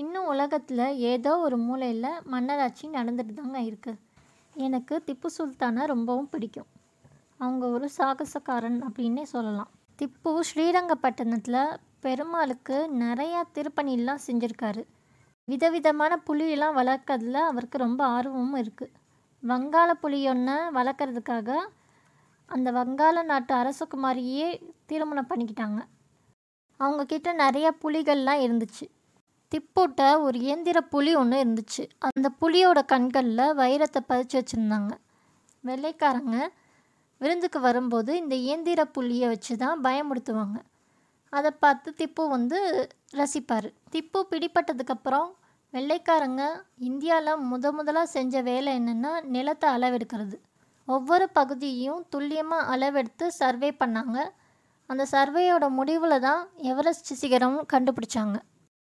இன்னும் உலகத்தில் ஏதோ ஒரு மூலையில் மன்னராட்சி நடந்துட்டு தாங்க இருக்குது எனக்கு திப்பு சுல்தானை ரொம்பவும் பிடிக்கும். அவங்க ஒரு சாகசக்காரன் அப்படின்னே சொல்லலாம். திப்பு ஸ்ரீரங்கப்பட்டணத்தில் பெருமாளுக்கு நிறையா திருப்பணிலாம் செஞ்சுருக்காரு. விதவிதமான புலியெல்லாம் வளர்க்கறதுல அவருக்கு ரொம்ப ஆர்வமும் இருக்குது வங்காள புலி வளர்க்குறதுக்காக அந்த வங்காள நாட்டு அரசகுமாரியே திருமணம் பண்ணிக்கிட்டாங்க. அவங்கக்கிட்ட நிறைய புலிகள்லாம் இருந்துச்சு. திப்புட்ட ஒரு இயந்திர புலி ஒன்று இருந்துச்சு. அந்த புலியோட கண்களில் வைரத்தை பதிச்சு வச்சுருந்தாங்க. வெள்ளைக்காரங்க விருந்துக்கு வரும்போது இந்த இயந்திர புலியை வச்சு தான் பயமுடுத்துவாங்க அதை பார்த்து திப்பு வந்து ரசிப்பார். திப்பு பிடிப்பட்டதுக்கப்புறம் வெள்ளைக்காரங்க இந்தியாவில் முத முதலாக செஞ்ச வேலை என்னென்னா நிலத்தை அளவெடுக்கிறது. ஒவ்வொரு பகுதியையும் துல்லியமாக அளவெடுத்து சர்வே பண்ணாங்க. அந்த சர்வேயோட முடிவில் தான் எவரெஸ்ட் சிகரமும் கண்டுபிடிச்சாங்க.